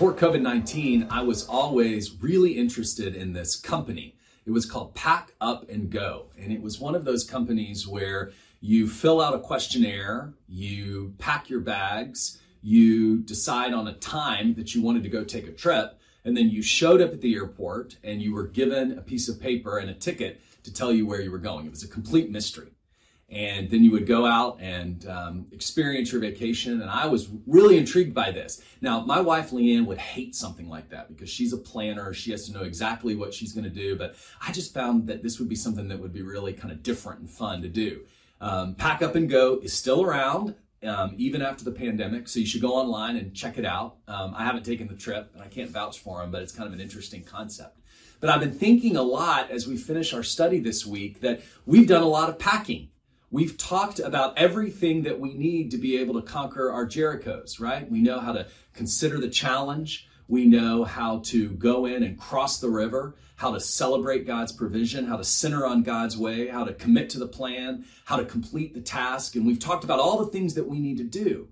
before COVID 19, I was always really interested in this company. It was called Pack Up and Go. And it was one of those companies where you fill out a questionnaire, you pack your bags, you decide on a time that you wanted to go take a trip, and then you showed up at the airport and you were given a piece of paper and a ticket to tell you where you were going. It was a complete mystery and then you would go out and um, experience your vacation. And I was really intrigued by this. Now, my wife Leanne would hate something like that because she's a planner. She has to know exactly what she's going to do. But I just found that this would be something that would be really kind of different and fun to do. Um, Pack Up and Go is still around. Um, even after the pandemic, so you should go online and check it out. Um, I haven't taken the trip and I can't vouch for them, but it's kind of an interesting concept. But I've been thinking a lot as we finish our study this week that we've done a lot of packing We've talked about everything that we need to be able to conquer our Jerichos, right? We know how to consider the challenge. We know how to go in and cross the river, how to celebrate God's provision, how to center on God's way, how to commit to the plan, how to complete the task. And we've talked about all the things that we need to do.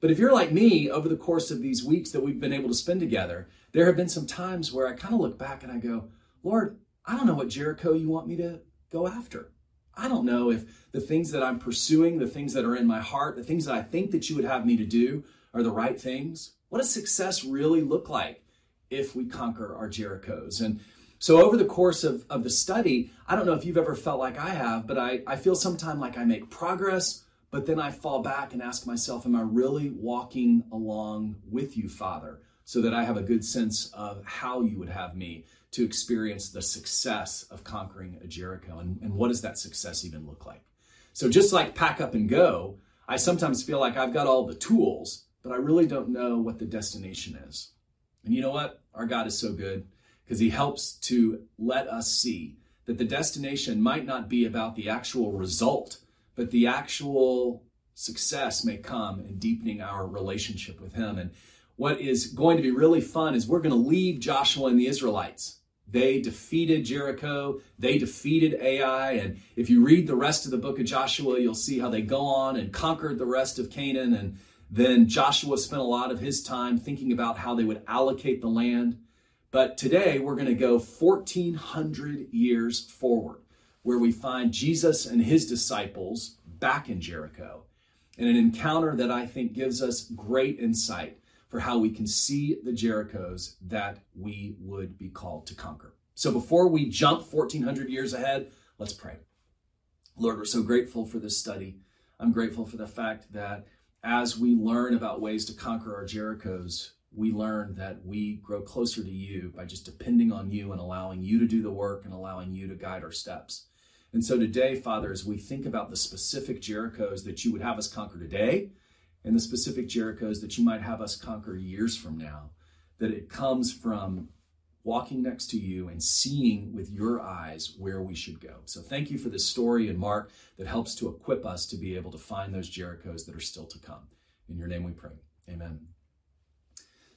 But if you're like me, over the course of these weeks that we've been able to spend together, there have been some times where I kind of look back and I go, Lord, I don't know what Jericho you want me to go after. I don't know if the things that I'm pursuing, the things that are in my heart, the things that I think that you would have me to do are the right things. What does success really look like if we conquer our Jerichos? And so over the course of, of the study, I don't know if you've ever felt like I have, but I, I feel sometimes like I make progress, but then I fall back and ask myself, am I really walking along with you, Father? So that I have a good sense of how you would have me to experience the success of conquering a Jericho. And, and what does that success even look like? So, just like pack up and go, I sometimes feel like I've got all the tools, but I really don't know what the destination is. And you know what? Our God is so good because He helps to let us see that the destination might not be about the actual result, but the actual success may come in deepening our relationship with Him. And what is going to be really fun is we're going to leave Joshua and the Israelites they defeated Jericho. They defeated Ai. And if you read the rest of the book of Joshua, you'll see how they go on and conquered the rest of Canaan. And then Joshua spent a lot of his time thinking about how they would allocate the land. But today we're going to go 1400 years forward, where we find Jesus and his disciples back in Jericho in an encounter that I think gives us great insight for how we can see the Jerichos that we would be called to conquer. So before we jump 1400 years ahead, let's pray. Lord, we're so grateful for this study. I'm grateful for the fact that as we learn about ways to conquer our Jerichos, we learn that we grow closer to you by just depending on you and allowing you to do the work and allowing you to guide our steps. And so today, Father, as we think about the specific Jerichos that you would have us conquer today, and the specific Jerichos that you might have us conquer years from now, that it comes from walking next to you and seeing with your eyes where we should go. So thank you for this story and Mark that helps to equip us to be able to find those Jerichos that are still to come. In your name we pray. Amen.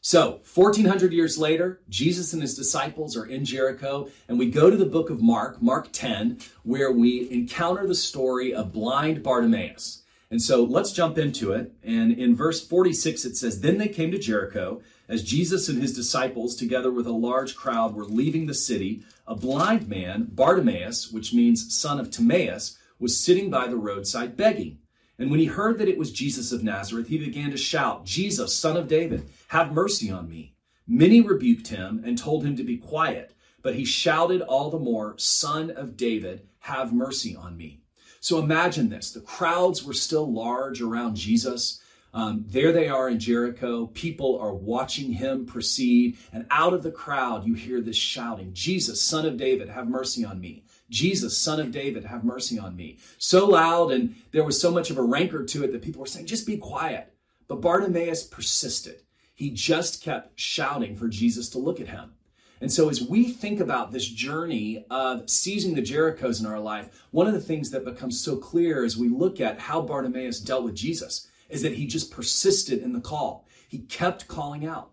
So, 1400 years later, Jesus and his disciples are in Jericho, and we go to the book of Mark, Mark 10, where we encounter the story of blind Bartimaeus. And so let's jump into it. And in verse 46, it says, Then they came to Jericho. As Jesus and his disciples, together with a large crowd, were leaving the city, a blind man, Bartimaeus, which means son of Timaeus, was sitting by the roadside begging. And when he heard that it was Jesus of Nazareth, he began to shout, Jesus, son of David, have mercy on me. Many rebuked him and told him to be quiet, but he shouted all the more, Son of David, have mercy on me. So imagine this the crowds were still large around Jesus. Um, there they are in Jericho. People are watching him proceed. And out of the crowd, you hear this shouting Jesus, son of David, have mercy on me. Jesus, son of David, have mercy on me. So loud, and there was so much of a rancor to it that people were saying, just be quiet. But Bartimaeus persisted. He just kept shouting for Jesus to look at him. And so, as we think about this journey of seizing the Jerichos in our life, one of the things that becomes so clear as we look at how Bartimaeus dealt with Jesus is that he just persisted in the call. He kept calling out.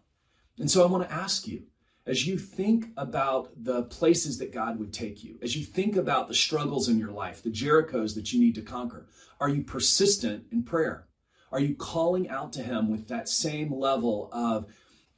And so, I want to ask you, as you think about the places that God would take you, as you think about the struggles in your life, the Jerichos that you need to conquer, are you persistent in prayer? Are you calling out to Him with that same level of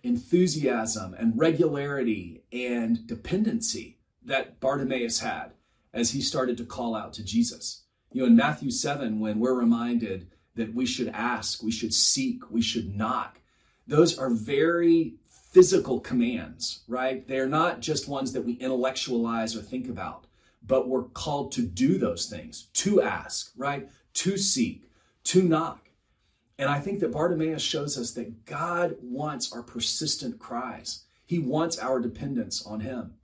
enthusiasm and regularity and dependency that Bartimaeus had as he started to call out to Jesus. You know, in Matthew 7, when we're reminded that we should ask, we should seek, we should knock, those are very physical commands, right? They're not just ones that we intellectualize or think about, but we're called to do those things, to ask, right? To seek, to knock. And I think that Bartimaeus shows us that God wants our persistent cries. He wants our dependence on him.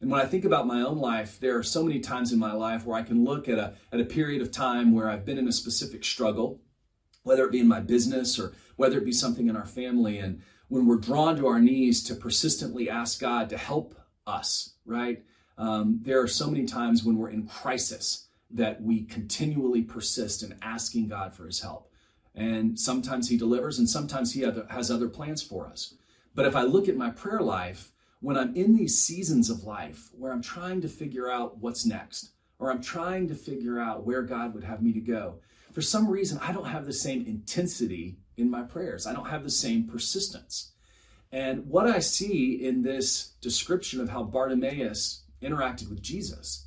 And when I think about my own life, there are so many times in my life where I can look at a, at a period of time where I've been in a specific struggle, whether it be in my business or whether it be something in our family. And when we're drawn to our knees to persistently ask God to help us, right? Um, there are so many times when we're in crisis that we continually persist in asking God for his help. And sometimes he delivers, and sometimes he has other plans for us. But if I look at my prayer life, when I'm in these seasons of life where I'm trying to figure out what's next, or I'm trying to figure out where God would have me to go, for some reason, I don't have the same intensity in my prayers. I don't have the same persistence. And what I see in this description of how Bartimaeus interacted with Jesus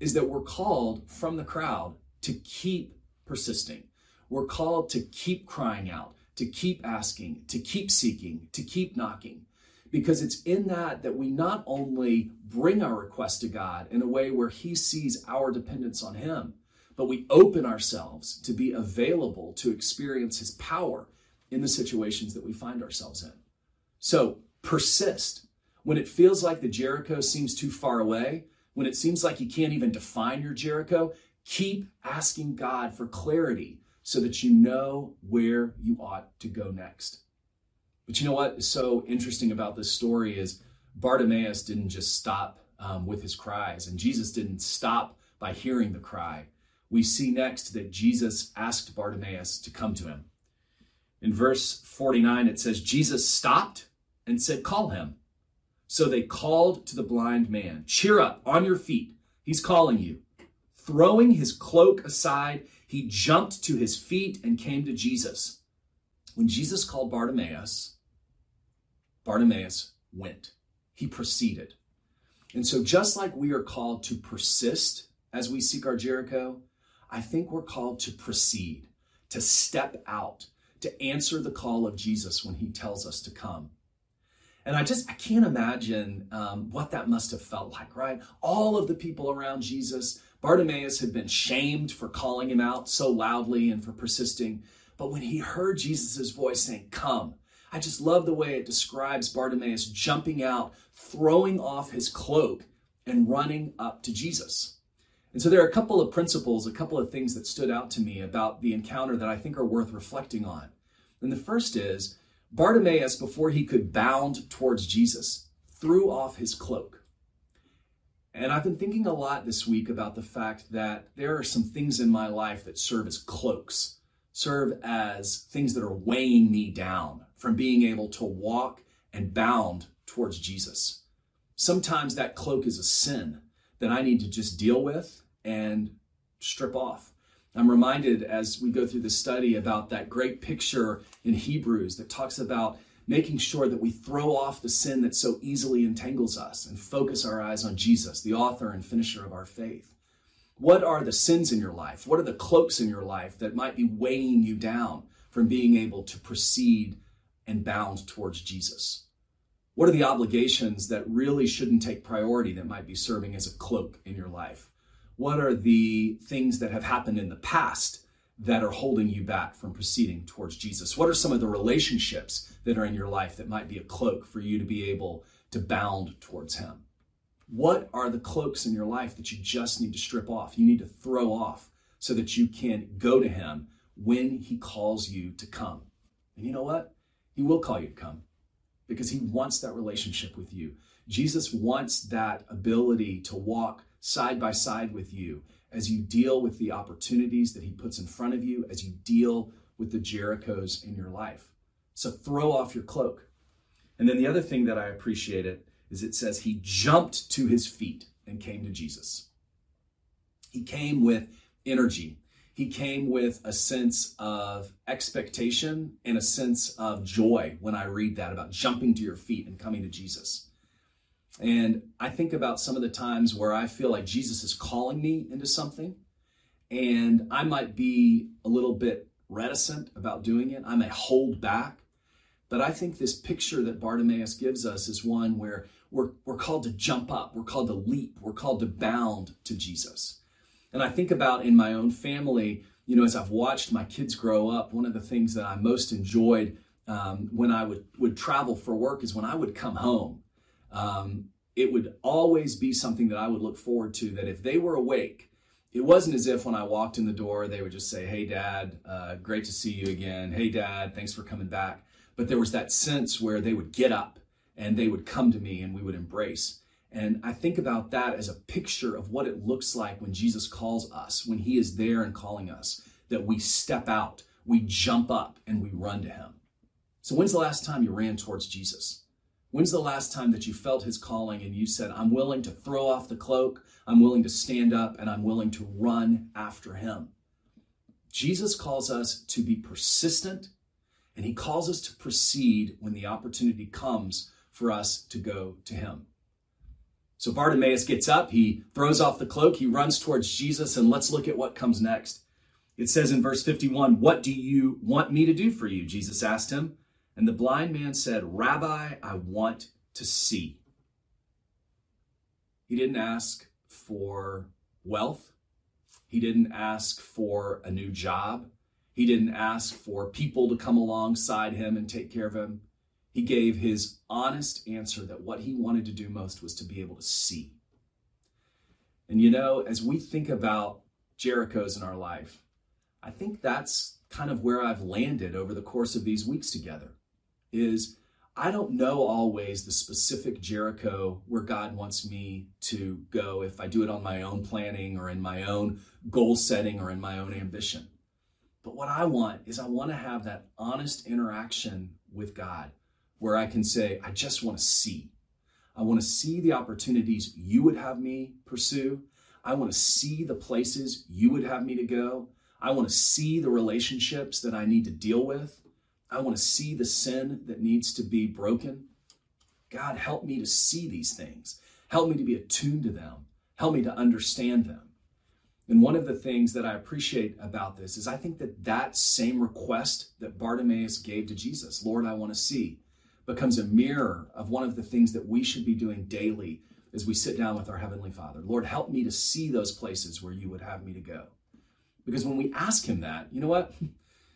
is that we're called from the crowd to keep persisting. We're called to keep crying out, to keep asking, to keep seeking, to keep knocking because it's in that that we not only bring our request to God in a way where He sees our dependence on Him, but we open ourselves to be available to experience His power in the situations that we find ourselves in. So persist. When it feels like the Jericho seems too far away, when it seems like you can't even define your Jericho, keep asking God for clarity so that you know where you ought to go next. But you know what is so interesting about this story is Bartimaeus didn't just stop um, with his cries, and Jesus didn't stop by hearing the cry. We see next that Jesus asked Bartimaeus to come to him. In verse 49, it says, Jesus stopped and said, Call him. So they called to the blind man, Cheer up, on your feet. He's calling you. Throwing his cloak aside, he jumped to his feet and came to Jesus. When Jesus called Bartimaeus, Bartimaeus went. He proceeded. And so, just like we are called to persist as we seek our Jericho, I think we're called to proceed, to step out, to answer the call of Jesus when he tells us to come. And I just, I can't imagine um, what that must have felt like, right? All of the people around Jesus, Bartimaeus had been shamed for calling him out so loudly and for persisting. But when he heard Jesus' voice saying, Come, I just love the way it describes Bartimaeus jumping out, throwing off his cloak, and running up to Jesus. And so there are a couple of principles, a couple of things that stood out to me about the encounter that I think are worth reflecting on. And the first is Bartimaeus, before he could bound towards Jesus, threw off his cloak. And I've been thinking a lot this week about the fact that there are some things in my life that serve as cloaks serve as things that are weighing me down from being able to walk and bound towards Jesus. Sometimes that cloak is a sin that I need to just deal with and strip off. I'm reminded as we go through the study about that great picture in Hebrews that talks about making sure that we throw off the sin that so easily entangles us and focus our eyes on Jesus, the author and finisher of our faith. What are the sins in your life? What are the cloaks in your life that might be weighing you down from being able to proceed and bound towards Jesus? What are the obligations that really shouldn't take priority that might be serving as a cloak in your life? What are the things that have happened in the past that are holding you back from proceeding towards Jesus? What are some of the relationships that are in your life that might be a cloak for you to be able to bound towards Him? What are the cloaks in your life that you just need to strip off? You need to throw off so that you can go to Him when He calls you to come. And you know what? He will call you to come because He wants that relationship with you. Jesus wants that ability to walk side by side with you as you deal with the opportunities that He puts in front of you, as you deal with the Jerichos in your life. So throw off your cloak. And then the other thing that I appreciated is it says he jumped to his feet and came to Jesus. He came with energy. he came with a sense of expectation and a sense of joy when I read that about jumping to your feet and coming to Jesus. And I think about some of the times where I feel like Jesus is calling me into something, and I might be a little bit reticent about doing it. I may hold back. But I think this picture that Bartimaeus gives us is one where we're, we're called to jump up, we're called to leap, we're called to bound to Jesus. And I think about in my own family, you know, as I've watched my kids grow up, one of the things that I most enjoyed um, when I would, would travel for work is when I would come home. Um, it would always be something that I would look forward to that if they were awake, it wasn't as if when I walked in the door, they would just say, Hey, dad, uh, great to see you again. Hey, dad, thanks for coming back. But there was that sense where they would get up and they would come to me and we would embrace. And I think about that as a picture of what it looks like when Jesus calls us, when he is there and calling us, that we step out, we jump up, and we run to him. So, when's the last time you ran towards Jesus? When's the last time that you felt his calling and you said, I'm willing to throw off the cloak, I'm willing to stand up, and I'm willing to run after him? Jesus calls us to be persistent, and he calls us to proceed when the opportunity comes for us to go to him. So Bartimaeus gets up, he throws off the cloak, he runs towards Jesus, and let's look at what comes next. It says in verse 51, What do you want me to do for you? Jesus asked him. And the blind man said, Rabbi, I want to see. He didn't ask for wealth. He didn't ask for a new job. He didn't ask for people to come alongside him and take care of him. He gave his honest answer that what he wanted to do most was to be able to see. And you know, as we think about Jericho's in our life, I think that's kind of where I've landed over the course of these weeks together. Is I don't know always the specific Jericho where God wants me to go if I do it on my own planning or in my own goal setting or in my own ambition. But what I want is I want to have that honest interaction with God where I can say, I just want to see. I want to see the opportunities you would have me pursue. I want to see the places you would have me to go. I want to see the relationships that I need to deal with. I want to see the sin that needs to be broken. God, help me to see these things. Help me to be attuned to them. Help me to understand them. And one of the things that I appreciate about this is I think that that same request that Bartimaeus gave to Jesus, Lord, I want to see, becomes a mirror of one of the things that we should be doing daily as we sit down with our Heavenly Father. Lord, help me to see those places where you would have me to go. Because when we ask Him that, you know what?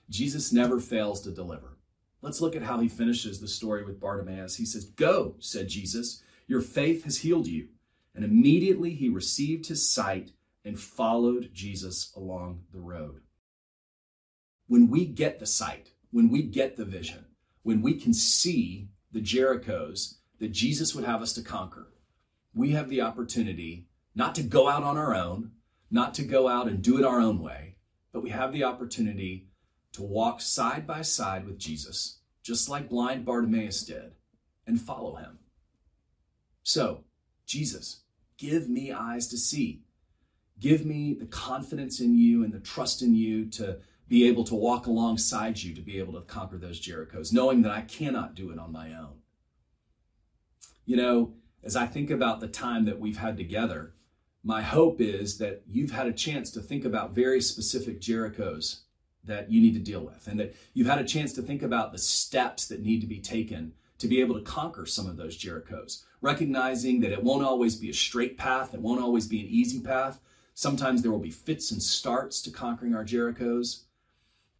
Jesus never fails to deliver. Let's look at how he finishes the story with Bartimaeus. He says, Go, said Jesus, your faith has healed you. And immediately he received his sight and followed Jesus along the road. When we get the sight, when we get the vision, when we can see the Jerichos that Jesus would have us to conquer, we have the opportunity not to go out on our own, not to go out and do it our own way, but we have the opportunity to walk side by side with Jesus, just like blind Bartimaeus did, and follow him. So, Jesus, give me eyes to see. Give me the confidence in you and the trust in you to be able to walk alongside you to be able to conquer those Jerichos, knowing that I cannot do it on my own. You know, as I think about the time that we've had together, my hope is that you've had a chance to think about very specific Jerichos that you need to deal with, and that you've had a chance to think about the steps that need to be taken to be able to conquer some of those Jerichos, recognizing that it won't always be a straight path, it won't always be an easy path. Sometimes there will be fits and starts to conquering our Jerichos.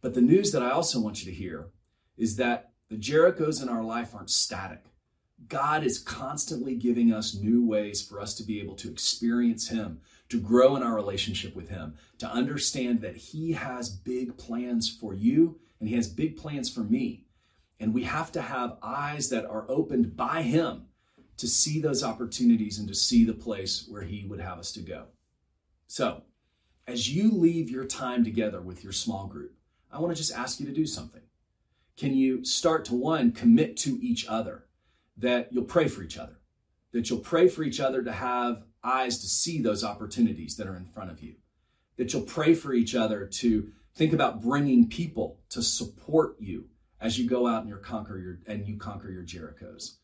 But the news that I also want you to hear is that the Jerichos in our life aren't static. God is constantly giving us new ways for us to be able to experience Him, to grow in our relationship with Him, to understand that He has big plans for you and He has big plans for me. And we have to have eyes that are opened by Him to see those opportunities and to see the place where He would have us to go. So, as you leave your time together with your small group, I want to just ask you to do something. Can you start to one, commit to each other, that you'll pray for each other, that you'll pray for each other to have eyes to see those opportunities that are in front of you, that you'll pray for each other to think about bringing people to support you as you go out and you conquer your and you conquer your Jerichos.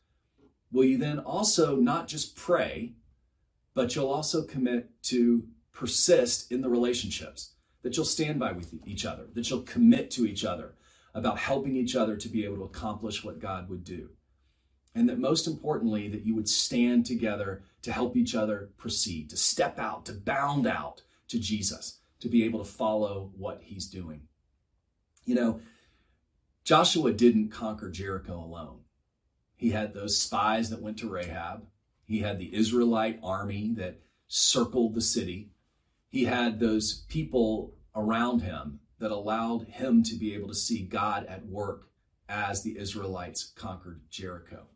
Will you then also not just pray, but you'll also commit to persist in the relationships, that you'll stand by with each other, that you'll commit to each other about helping each other to be able to accomplish what God would do. And that most importantly, that you would stand together to help each other proceed, to step out, to bound out to Jesus, to be able to follow what he's doing. You know, Joshua didn't conquer Jericho alone. He had those spies that went to Rahab. He had the Israelite army that circled the city. He had those people around him that allowed him to be able to see God at work as the Israelites conquered Jericho.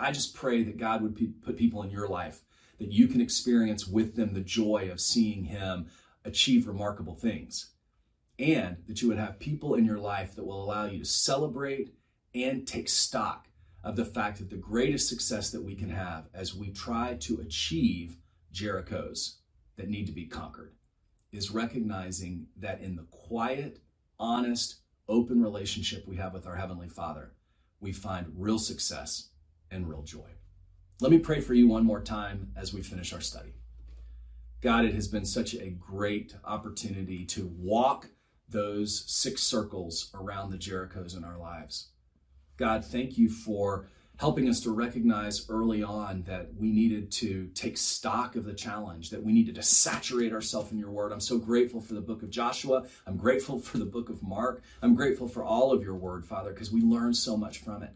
I just pray that God would put people in your life that you can experience with them the joy of seeing Him achieve remarkable things. And that you would have people in your life that will allow you to celebrate and take stock of the fact that the greatest success that we can have as we try to achieve Jerichos that need to be conquered is recognizing that in the quiet, honest, open relationship we have with our Heavenly Father, we find real success and real joy. Let me pray for you one more time as we finish our study. God, it has been such a great opportunity to walk those six circles around the Jerichos in our lives. God, thank you for helping us to recognize early on that we needed to take stock of the challenge, that we needed to saturate ourselves in your word. I'm so grateful for the book of Joshua. I'm grateful for the book of Mark. I'm grateful for all of your word, Father, because we learn so much from it.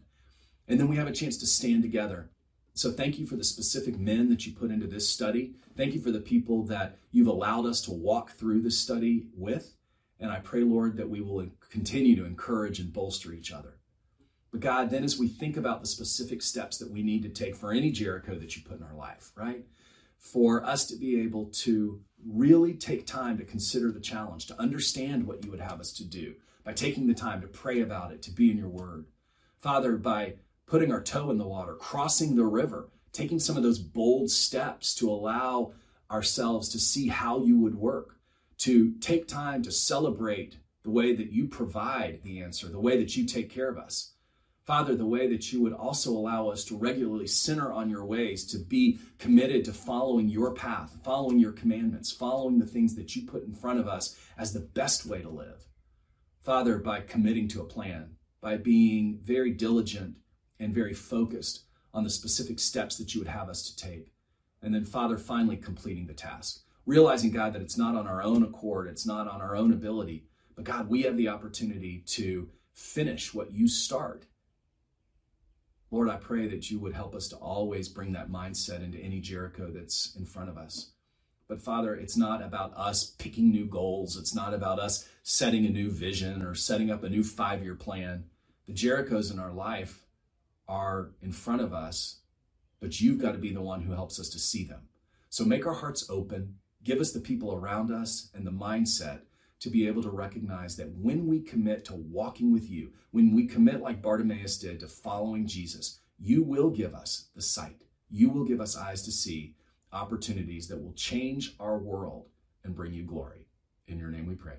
And then we have a chance to stand together. So thank you for the specific men that you put into this study. Thank you for the people that you've allowed us to walk through this study with. And I pray, Lord, that we will continue to encourage and bolster each other. But God, then as we think about the specific steps that we need to take for any Jericho that you put in our life, right? For us to be able to really take time to consider the challenge, to understand what you would have us to do, by taking the time to pray about it, to be in your word. Father, by putting our toe in the water, crossing the river, taking some of those bold steps to allow ourselves to see how you would work, to take time to celebrate the way that you provide the answer, the way that you take care of us. Father, the way that you would also allow us to regularly center on your ways, to be committed to following your path, following your commandments, following the things that you put in front of us as the best way to live. Father, by committing to a plan, by being very diligent and very focused on the specific steps that you would have us to take. And then, Father, finally completing the task, realizing, God, that it's not on our own accord, it's not on our own ability, but God, we have the opportunity to finish what you start Lord, I pray that you would help us to always bring that mindset into any Jericho that's in front of us. But Father, it's not about us picking new goals. It's not about us setting a new vision or setting up a new five year plan. The Jerichos in our life are in front of us, but you've got to be the one who helps us to see them. So make our hearts open, give us the people around us and the mindset to be able to recognize that when we commit to walking with you, when we commit like Bartimaeus did to following Jesus, you will give us the sight. You will give us eyes to see opportunities that will change our world and bring you glory. In your name we pray.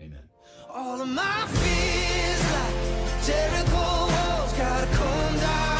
Amen. All of my fears like Jericho walls gotta come down.